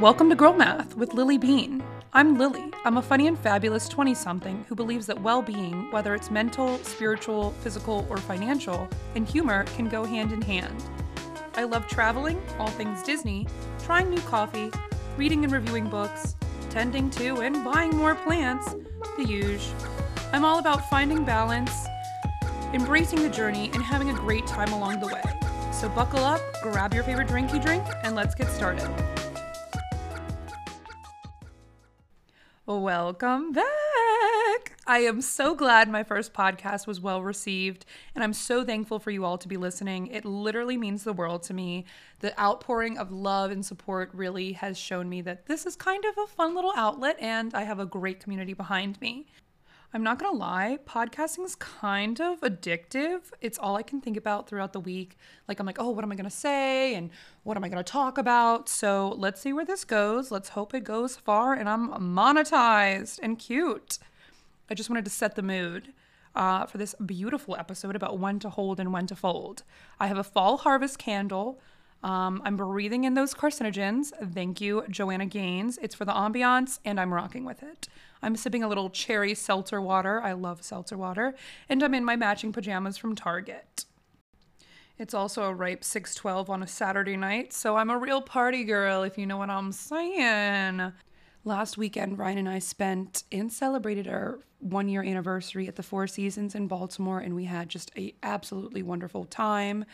Welcome to Girl Math with Lily Bean. I'm Lily. I'm a funny and fabulous 20 something who believes that well being, whether it's mental, spiritual, physical, or financial, and humor can go hand in hand. I love traveling, all things Disney, trying new coffee, reading and reviewing books, tending to and buying more plants, the huge. I'm all about finding balance, embracing the journey, and having a great time along the way. So buckle up, grab your favorite drink you drink, and let's get started. Welcome back. I am so glad my first podcast was well received, and I'm so thankful for you all to be listening. It literally means the world to me. The outpouring of love and support really has shown me that this is kind of a fun little outlet, and I have a great community behind me. I'm not gonna lie, podcasting is kind of addictive. It's all I can think about throughout the week. Like, I'm like, oh, what am I gonna say? And what am I gonna talk about? So let's see where this goes. Let's hope it goes far and I'm monetized and cute. I just wanted to set the mood. Uh, for this beautiful episode about when to hold and when to fold. I have a fall harvest candle. Um, I'm breathing in those carcinogens. Thank you, Joanna Gaines. It's for the ambiance, and I'm rocking with it. I'm sipping a little cherry seltzer water. I love seltzer water. And I'm in my matching pajamas from Target. It's also a ripe 612 on a Saturday night, so I'm a real party girl, if you know what I'm saying. Last weekend, Ryan and I spent and celebrated our one year anniversary at the Four Seasons in Baltimore, and we had just a absolutely wonderful time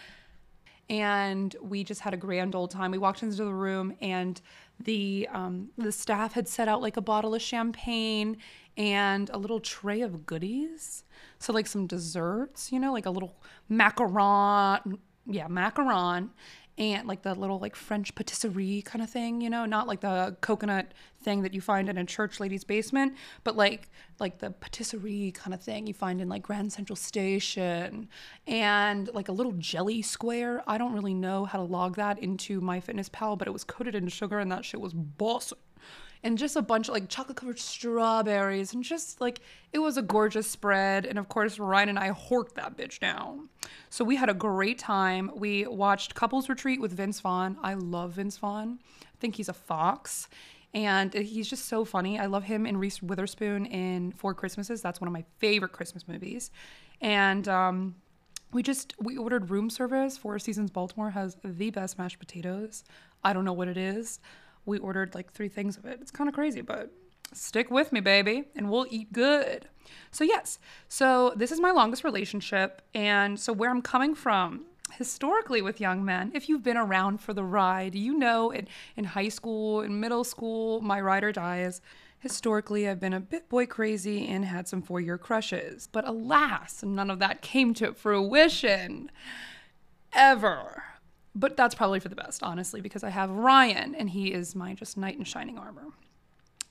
and we just had a grand old time. We walked into the room, and the um, the staff had set out like a bottle of champagne and a little tray of goodies. So like some desserts, you know, like a little macaron, yeah, macaron, and like the little like French patisserie kind of thing, you know, not like the coconut thing that you find in a church lady's basement, but like like the patisserie kind of thing you find in like Grand Central Station. And like a little jelly square. I don't really know how to log that into MyFitnessPal, but it was coated in sugar and that shit was boss and just a bunch of like chocolate covered strawberries and just like it was a gorgeous spread. And of course ryan and i horked that bitch down. So we had a great time. We watched couples retreat with vince vaughn. I love vince vaughn. I think he's a fox. And he's just so funny. I love him and reese witherspoon in four christmases. That's one of my favorite christmas movies. And um we just we ordered room service. Four seasons baltimore has the best mashed potatoes. I don't know what it is we ordered like three things of it. It's kind of crazy, but stick with me, baby, and we'll eat good. So, yes, so this is my longest relationship. And so, where I'm coming from historically with young men, if you've been around for the ride, you know in, in high school, in middle school, my ride or dies. Historically, I've been a bit boy crazy and had some four year crushes. But alas, none of that came to fruition. Ever. But that's probably for the best, honestly, because I have Ryan and he is my just knight in shining armor.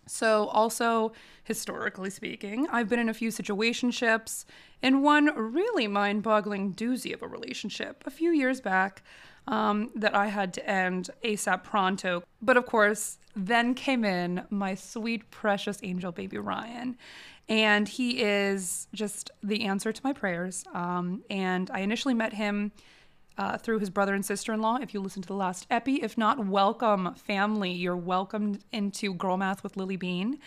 So, also, historically speaking, I've been in a few situationships, and one really mind boggling doozy of a relationship a few years back um, that I had to end ASAP pronto. But of course, then came in my sweet, precious angel baby Ryan. And he is just the answer to my prayers. Um, and I initially met him uh, through his brother and sister in law. If you listen to the last epi, if not, welcome family. You're welcomed into Girl Math with Lily Bean,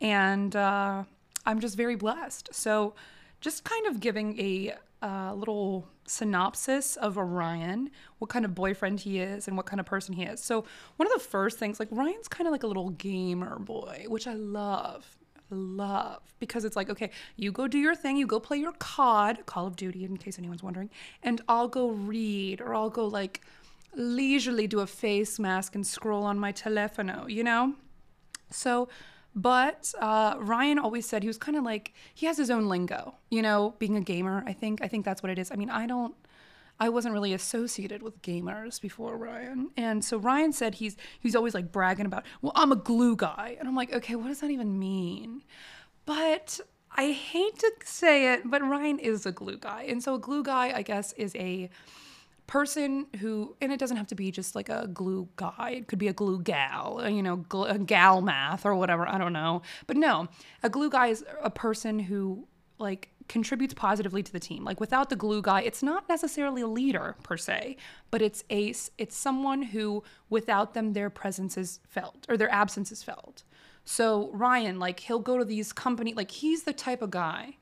and uh, I'm just very blessed. So, just kind of giving a uh, little synopsis of Orion, what kind of boyfriend he is, and what kind of person he is. So, one of the first things, like Ryan's kind of like a little gamer boy, which I love love because it's like, okay, you go do your thing, you go play your COD, Call of Duty, in case anyone's wondering, and I'll go read or I'll go like leisurely do a face mask and scroll on my telefono, you know? So, but uh, Ryan always said he was kind of like he has his own lingo, you know, being a gamer. I think I think that's what it is. I mean, I don't I wasn't really associated with gamers before Ryan. And so Ryan said he's he's always like bragging about, well, I'm a glue guy. And I'm like, okay, what does that even mean? But I hate to say it, but Ryan is a glue guy. And so a glue guy, I guess, is a person who, and it doesn't have to be just like a glue guy. It could be a glue gal, uh, you know, gl- a gal math or whatever. I don't know. But no, a glue guy is a person who like contributes positively to the team. Like without the glue guy, it's not necessarily a leader per se, but it's a it's someone who without them their presence is felt or their absence is felt. So Ryan, like he'll go to these company like he's the type of guy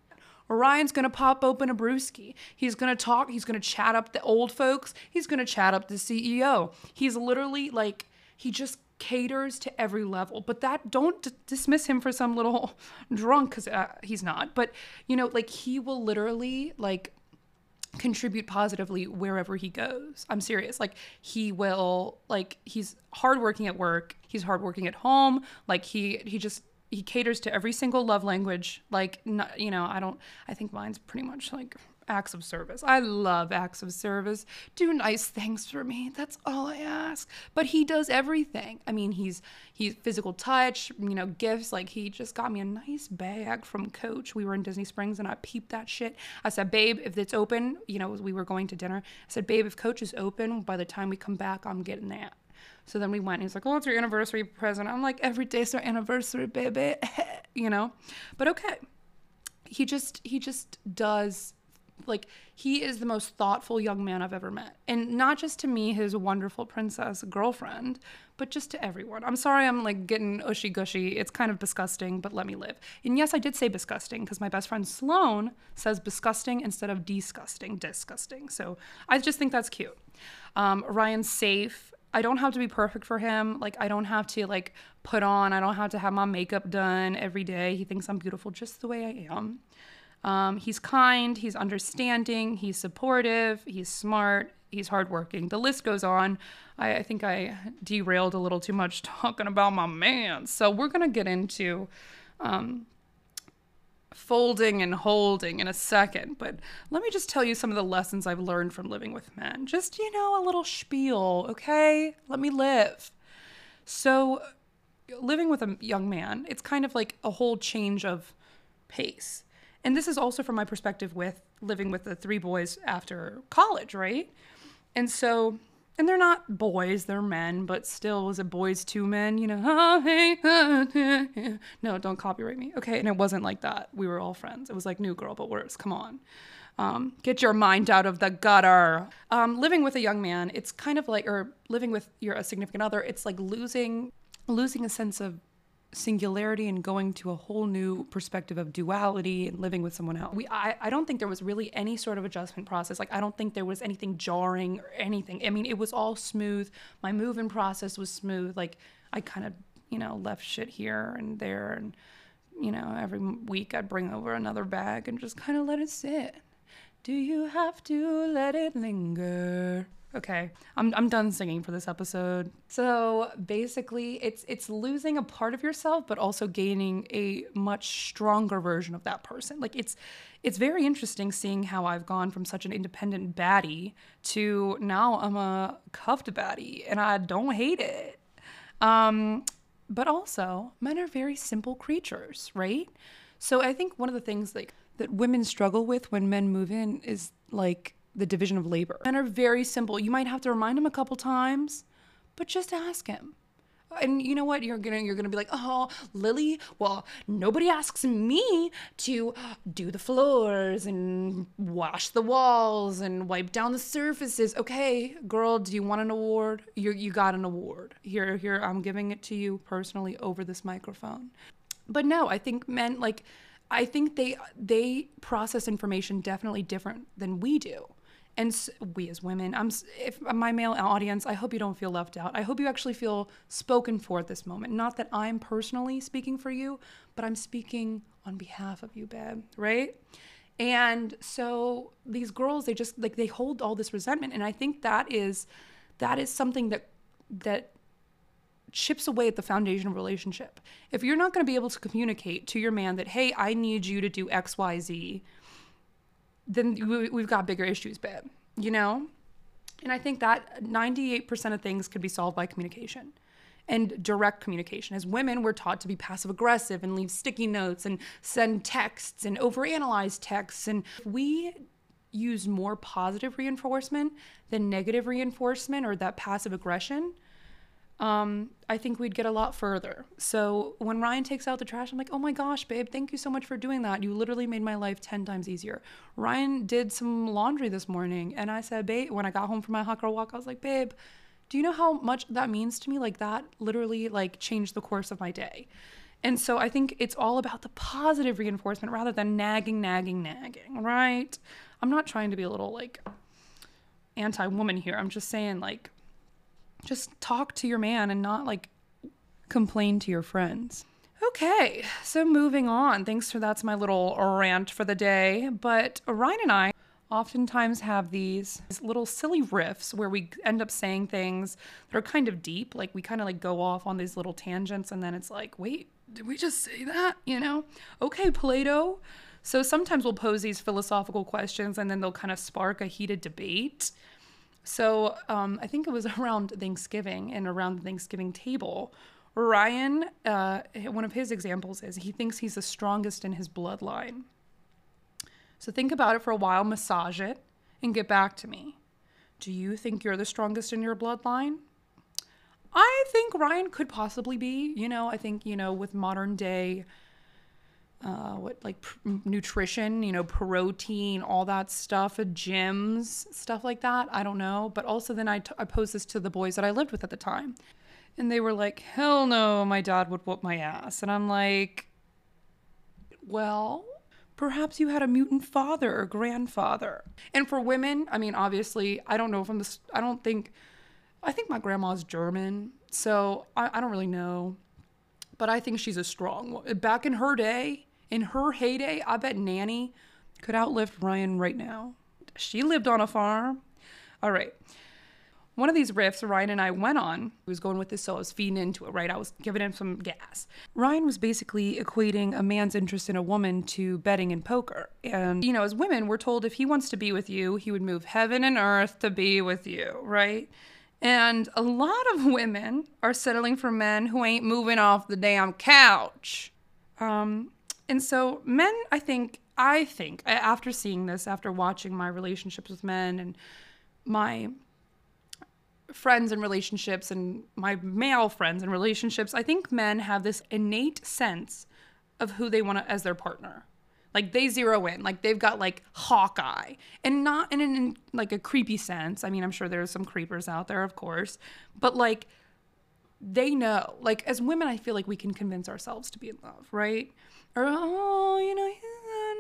Ryan's gonna pop open a brewski. He's gonna talk. He's gonna chat up the old folks. He's gonna chat up the CEO. He's literally like he just caters to every level. But that don't d- dismiss him for some little drunk because uh, he's not. But you know, like he will literally like contribute positively wherever he goes. I'm serious. Like he will like he's hardworking at work. He's hardworking at home. Like he he just he caters to every single love language. Like, not, you know, I don't, I think mine's pretty much like acts of service. I love acts of service. Do nice things for me. That's all I ask. But he does everything. I mean, he's he's physical touch, you know, gifts. Like he just got me a nice bag from Coach. We were in Disney Springs and I peeped that shit. I said, "Babe, if it's open, you know, we were going to dinner. I said, "Babe, if Coach is open, by the time we come back, I'm getting that." So then we went. he's like, "Oh, it's your anniversary present." I'm like, "Every day's our anniversary, baby," you know. But okay, he just he just does like he is the most thoughtful young man I've ever met. And not just to me, his wonderful princess girlfriend, but just to everyone. I'm sorry I'm like getting ushy gushy. It's kind of disgusting, but let me live. And yes, I did say disgusting because my best friend Sloan says disgusting instead of disgusting, disgusting. So I just think that's cute. Um, Ryan's safe. I don't have to be perfect for him. Like I don't have to like put on, I don't have to have my makeup done every day. He thinks I'm beautiful just the way I am. Um, he's kind, he's understanding, he's supportive, he's smart, he's hardworking. The list goes on. I, I think I derailed a little too much talking about my man. So we're gonna get into um, folding and holding in a second, but let me just tell you some of the lessons I've learned from living with men. Just, you know, a little spiel, okay? Let me live. So, living with a young man, it's kind of like a whole change of pace. And this is also from my perspective with living with the three boys after college, right? And so and they're not boys, they're men, but still, was it boys to men? You know, no, don't copyright me. Okay, and it wasn't like that. We were all friends. It was like New Girl, but worse. Come on. Um, get your mind out of the gutter. Um, living with a young man, it's kind of like, or living with your a significant other, it's like losing losing a sense of singularity and going to a whole new perspective of duality and living with someone else. We, I, I don't think there was really any sort of adjustment process. Like, I don't think there was anything jarring or anything. I mean, it was all smooth. My move-in process was smooth. Like, I kind of, you know, left shit here and there. And, you know, every week I'd bring over another bag and just kind of let it sit. Do you have to let it linger? Okay, I'm, I'm done singing for this episode. So basically, it's it's losing a part of yourself, but also gaining a much stronger version of that person. Like it's it's very interesting seeing how I've gone from such an independent baddie to now I'm a cuffed baddie, and I don't hate it. Um, but also, men are very simple creatures, right? So I think one of the things like that women struggle with when men move in is like the division of labor. Men are very simple. You might have to remind him a couple times, but just ask him. And you know what? You're gonna you're gonna be like, oh, Lily. Well, nobody asks me to do the floors and wash the walls and wipe down the surfaces. Okay, girl, do you want an award? You you got an award. Here here I'm giving it to you personally over this microphone. But no, I think men like I think they they process information definitely different than we do and we as women i'm if my male audience i hope you don't feel left out. I hope you actually feel spoken for at this moment. Not that i'm personally speaking for you but i'm speaking on behalf of you babe right? And so these girls they just like they hold all this resentment. And i think that is that is something that that chips away at the foundation of relationship. If you're not going to be able to communicate to your man that hey i need you to do xyz then we've got bigger issues, babe, you know? And I think that 98% of things could be solved by communication and direct communication. As women, we're taught to be passive aggressive and leave sticky notes and send texts and overanalyze texts. And if we use more positive reinforcement than negative reinforcement or that passive aggression, um, I think we'd get a lot further. So when Ryan takes out the trash, I'm like, oh my gosh, babe, thank you so much for doing that. You literally made my life 10 times easier. Ryan did some laundry this morning, and I said, babe, when I got home from my hot girl walk, I was like, babe, do you know how much that means to me? Like that literally like changed the course of my day. And so I think it's all about the positive reinforcement rather than nagging, nagging, nagging, right? I'm not trying to be a little like anti woman here. I'm just saying, like, just talk to your man and not like complain to your friends. Okay, so moving on. Thanks for that's my little rant for the day. But Ryan and I oftentimes have these little silly riffs where we end up saying things that are kind of deep. Like we kind of like go off on these little tangents and then it's like, wait, did we just say that? You know? Okay, Plato. So sometimes we'll pose these philosophical questions and then they'll kind of spark a heated debate. So um, I think it was around Thanksgiving and around the Thanksgiving table. Ryan, uh, one of his examples is he thinks he's the strongest in his bloodline. So think about it for a while, massage it, and get back to me. Do you think you're the strongest in your bloodline? I think Ryan could possibly be. You know, I think, you know, with modern day, uh, what, like pr- nutrition, you know, protein, all that stuff, gyms, stuff like that. I don't know. But also, then I, t- I posed this to the boys that I lived with at the time. And they were like, hell no, my dad would whoop my ass. And I'm like, well, perhaps you had a mutant father or grandfather. And for women, I mean, obviously, I don't know from this, I don't think, I think my grandma's German. So I, I don't really know. But I think she's a strong one. Back in her day, in her heyday, I bet Nanny could outlive Ryan right now. She lived on a farm. All right one of these riffs Ryan and I went on, he was going with this, so I was feeding into it, right? I was giving him some gas. Ryan was basically equating a man's interest in a woman to betting in poker. And, you know, as women, we're told if he wants to be with you, he would move heaven and earth to be with you, right? And a lot of women are settling for men who ain't moving off the damn couch. Um, and so men, I think, I think, after seeing this, after watching my relationships with men and my friends and relationships and my male friends and relationships, I think men have this innate sense of who they want as their partner. Like they zero in, like they've got like Hawkeye, and not in, in like a creepy sense. I mean, I'm sure there's some creepers out there, of course, but like they know. Like as women, I feel like we can convince ourselves to be in love, right? Or oh, you know, he's so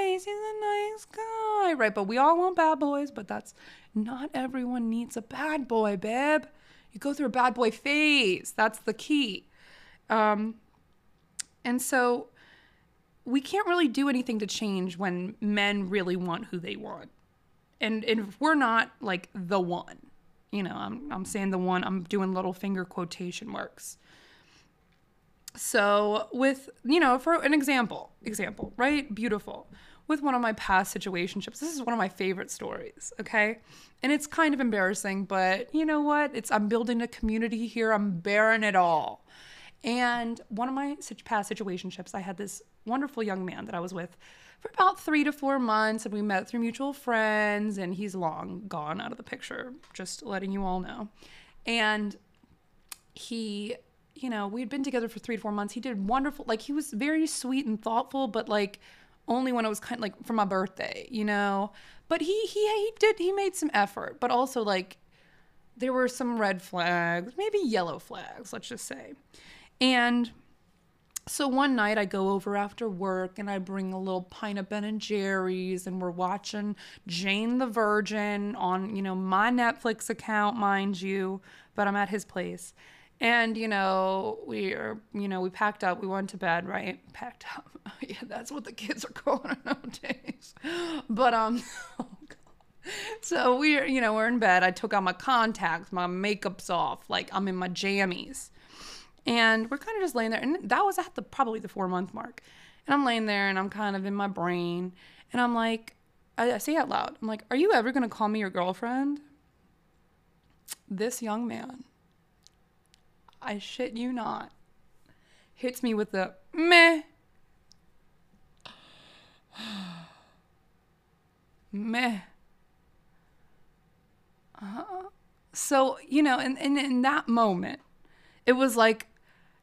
nice, he's a nice guy, right? But we all want bad boys, but that's not everyone needs a bad boy, babe. You go through a bad boy phase. That's the key. Um, and so we can't really do anything to change when men really want who they want. And, and if we're not like the one, you know, I'm, I'm saying the one, I'm doing little finger quotation marks. So with, you know, for an example, example, right? Beautiful with one of my past situationships. This is one of my favorite stories, okay? And it's kind of embarrassing, but you know what? It's I'm building a community here. I'm bearing it all. And one of my past situationships, I had this wonderful young man that I was with for about three to four months, and we met through mutual friends, and he's long gone out of the picture, just letting you all know. And he, you know, we had been together for three to four months. He did wonderful, like, he was very sweet and thoughtful, but like, only when it was kind of like for my birthday, you know. But he he he did he made some effort, but also like there were some red flags, maybe yellow flags, let's just say. And so one night I go over after work and I bring a little pint of Ben and Jerry's and we're watching Jane the Virgin on, you know, my Netflix account, mind you, but I'm at his place. And, you know, we are, you know, we packed up, we went to bed, right? Packed up. yeah, that's what the kids are calling it nowadays. But, um, so we're, you know, we're in bed. I took out my contacts, my makeup's off, like I'm in my jammies. And we're kind of just laying there. And that was at the probably the four month mark. And I'm laying there and I'm kind of in my brain. And I'm like, I, I say out loud, I'm like, are you ever going to call me your girlfriend? This young man I shit you not, hits me with the meh. meh. Uh, so, you know, and, and in that moment, It was like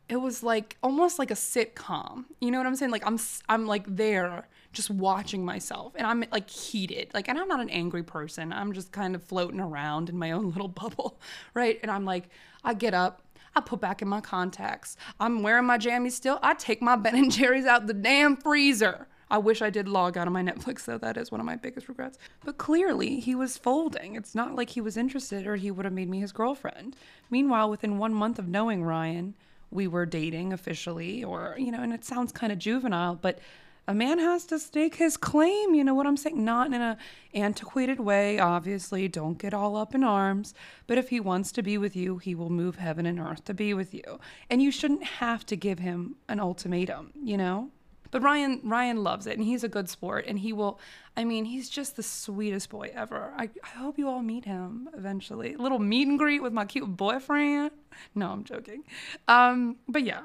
it was like almost like a sitcom. You know what I'm saying? Like I'm I'm like there just watching myself and I'm like heated. Like and I'm not an angry person. I'm just kind of floating around in my own little bubble, right? And I'm like I get up, I put back in my contacts. I'm wearing my jammies still. I take my Ben and Jerry's out the damn freezer. I wish I did log out of my Netflix, though. That is one of my biggest regrets. But clearly, he was folding. It's not like he was interested or he would have made me his girlfriend. Meanwhile, within one month of knowing Ryan, we were dating officially, or, you know, and it sounds kind of juvenile, but a man has to stake his claim, you know what I'm saying? Not in a antiquated way, obviously. Don't get all up in arms. But if he wants to be with you, he will move heaven and earth to be with you. And you shouldn't have to give him an ultimatum, you know? But Ryan Ryan loves it and he's a good sport and he will I mean, he's just the sweetest boy ever. I, I hope you all meet him eventually. A little meet and greet with my cute boyfriend. No, I'm joking. Um, but yeah.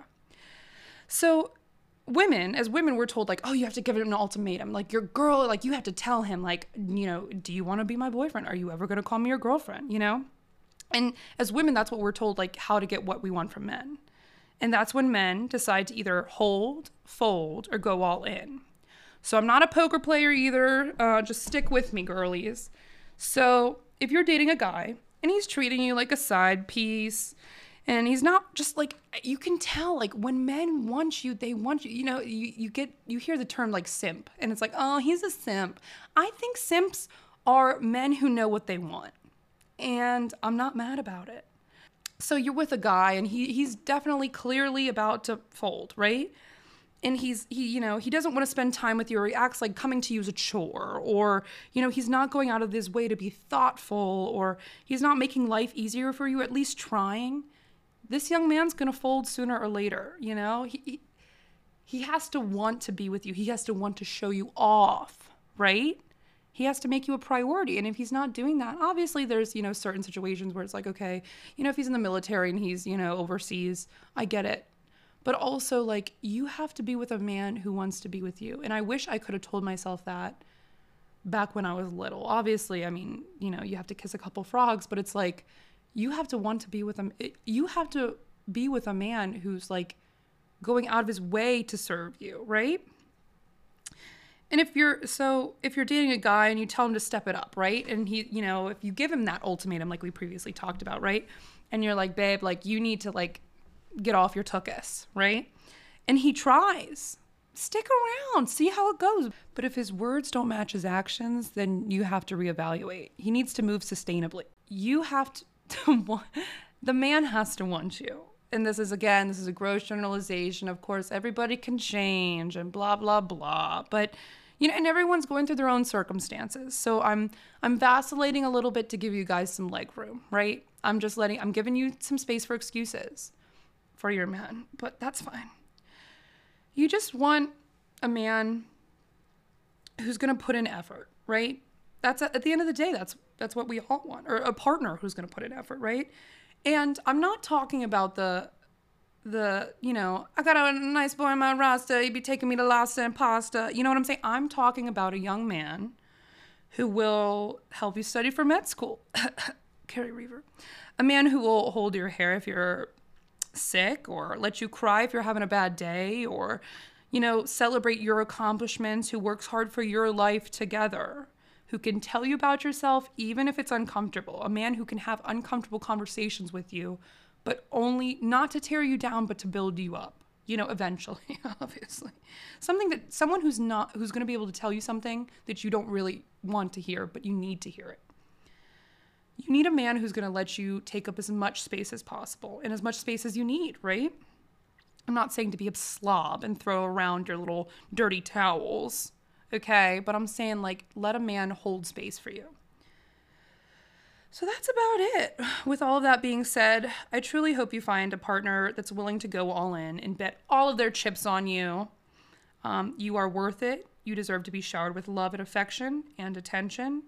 So women, as women, we're told like, oh, you have to give it an ultimatum. Like your girl, like you have to tell him, like, you know, do you want to be my boyfriend? Are you ever gonna call me your girlfriend? You know? And as women, that's what we're told, like how to get what we want from men. And that's when men decide to either hold, fold, or go all in. So I'm not a poker player either. Uh, just stick with me, girlies. So if you're dating a guy and he's treating you like a side piece, and he's not just like you can tell like when men want you they want you you know you, you get you hear the term like simp and it's like oh he's a simp i think simps are men who know what they want and i'm not mad about it so you're with a guy and he he's definitely clearly about to fold, right? And he's he you know, he doesn't want to spend time with you or he acts like coming to you is a chore or you know, he's not going out of his way to be thoughtful or he's not making life easier for you, at least trying. This young man's going to fold sooner or later, you know? He, he he has to want to be with you. He has to want to show you off, right? He has to make you a priority. And if he's not doing that obviously there's you know certain situations where it's like okay you know if he's in the military and he's you know overseas i get it. But also like you have to be with a man who wants to be with you. And i wish i could have told myself that back when i was little. Obviously i mean you know you have to kiss a couple frogs but it's like you have to want to be with him. You have to be with a man who's like going out of his way to serve you right and if you're so if you're dating a guy and you tell him to step it up, right? And he, you know, if you give him that ultimatum like we previously talked about, right? And you're like, "Babe, like you need to like get off your tuchus," right? And he tries. Stick around, see how it goes. But if his words don't match his actions, then you have to reevaluate. He needs to move sustainably. You have to, to want, the man has to want you and this is again this is a gross generalization of course everybody can change and blah blah blah but you know and everyone's going through their own circumstances. So i'm i'm vacillating a little bit to give you guys some leg room right? I'm just letting i'm giving you some space for excuses for your man but that's fine. You just want a man who's going to put in effort right? That's at the end of the day that's that's what we all want or a partner who's going to put in effort right? And I'm not talking about the the, you know, I got a nice boy in my roster, he'd be taking me to Lasta and pasta. You know what I'm saying? I'm talking about a young man who will help you study for med school. Carrie Reaver. A man who will hold your hair if you're sick or let you cry if you're having a bad day or, you know, celebrate your accomplishments, who works hard for your life together who can tell you about yourself even if it's uncomfortable, a man who can have uncomfortable conversations with you, but only not to tear you down, but to build you up. You know, eventually, obviously. Something that someone who's not, who's going to be able to tell you something that you don't really want to hear, but you need to hear it. You need a man who's going to let you take up as much space as possible and as much space as you need, right? I'm not saying to be a slob and throw around your little dirty towels okay? But I'm saying, like, let a man hold space for you. So that's about it. With all of that being said, I truly hope you find a partner that's willing to go all in and bet all of their chips on you. Um, you are worth it. You deserve to be showered with love and affection and attention.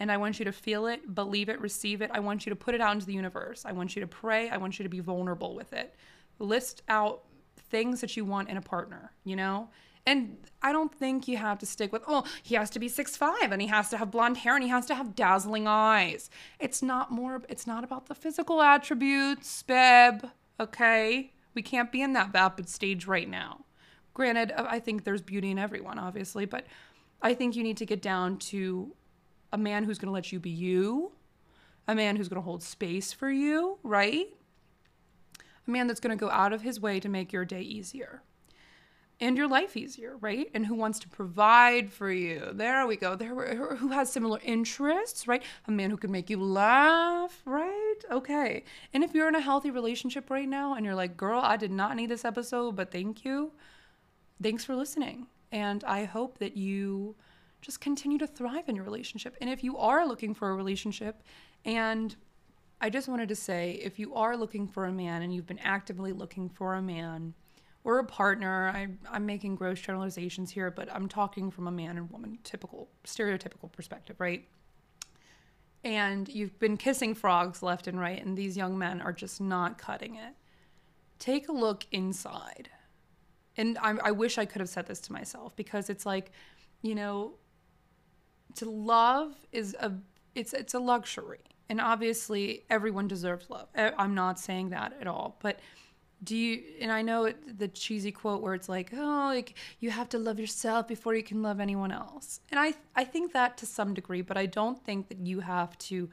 And I want you to feel it, believe it, receive it. I want you to put it out into the universe. I want you to pray. I want you to be vulnerable with it. List out things that you want in a partner, you know? And I don't think you have to stick with, oh, he has to be six five and he has to have blonde hair and he has to have dazzling eyes. It's not more, it's not about the physical attributes, babe. Okay? We can't be in that vapid stage right now. Granted, uh, I think there's beauty in everyone, obviously, but I think you need to get down to a man who's going to let you be you, a man who's going to hold space for you, right? A man that's going to go out of his way to make your day easier and your life easier, right? And who wants to provide for you. There we go. There who has similar interests, right? A man who can make you laugh, right? Okay. And if you're in a healthy relationship right now and you're like, "Girl, I did not need this episode, but thank you." Thanks for listening. And I hope that you just continue to thrive in your relationship. And if you are looking for a relationship and I just wanted to say if you are looking for a man and you've been actively looking for a man, or a partner. I, I'm making gross generalizations here, but I'm talking from a man and woman typical, stereotypical perspective, right? And you've been kissing frogs left and right, and these young men are just not cutting it. Take a look inside. And I, I wish I could have said this to myself because it's like, you know, to love is a it's it's a luxury and obviously everyone deserves love i'm not saying that at all but do you and i know it, the cheesy quote where it's like oh like you have to love yourself before you can love anyone else. And i i think that to some degree but i don't think that you have to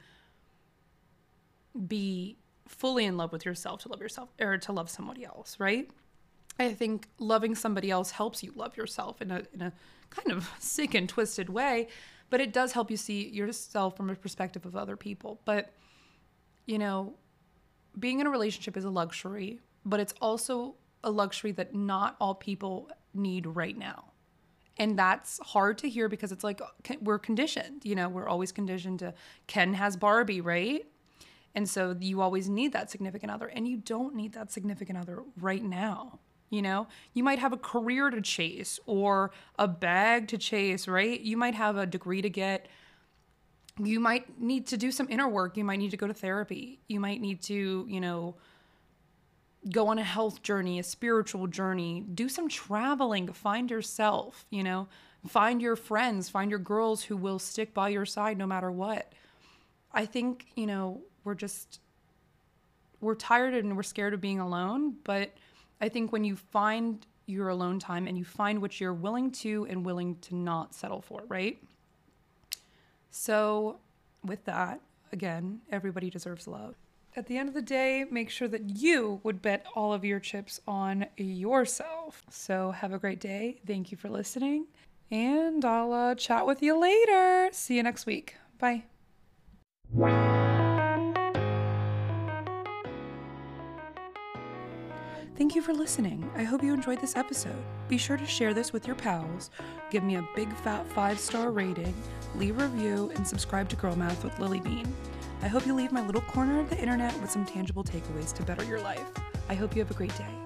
be fully in love with yourself to love yourself or to love somebody else right? I think loving somebody else helps you love yourself in a in a kind of sick and twisted way but it does help you see yourself from a perspective of other people. But you know being in a relationship is a luxury but it's also a luxury that not all people need right now. And that's hard to hear because it's like we're conditioned, you know, we're always conditioned to Ken has Barbie, right? And so you always need that significant other, and you don't need that significant other right now. You know, you might have a career to chase or a bag to chase, right? You might have a degree to get. You might need to do some inner work. You might need to go to therapy. You might need to, you know, go on a health journey, a spiritual journey, do some traveling, find yourself, you know, find your friends, find your girls who will stick by your side no matter what. I think, you know, we're just we're tired and we're scared of being alone, but I think when you find your alone time and you find what you're willing to and willing to not settle for, right? So, with that, again, everybody deserves love at the end of the day, make sure that you would bet all of your chips on yourself. So, have a great day. Thank you for listening. And I'll uh, chat with you later. See you next week. Bye. Thank you for listening. I hope you enjoyed this episode. Be sure to share this with your pals, give me a big fat five star rating, leave a review, and subscribe to Girl Math with Lily Bean. I hope you leave my little corner of the internet with some tangible takeaways to better your life. I hope you have a great day.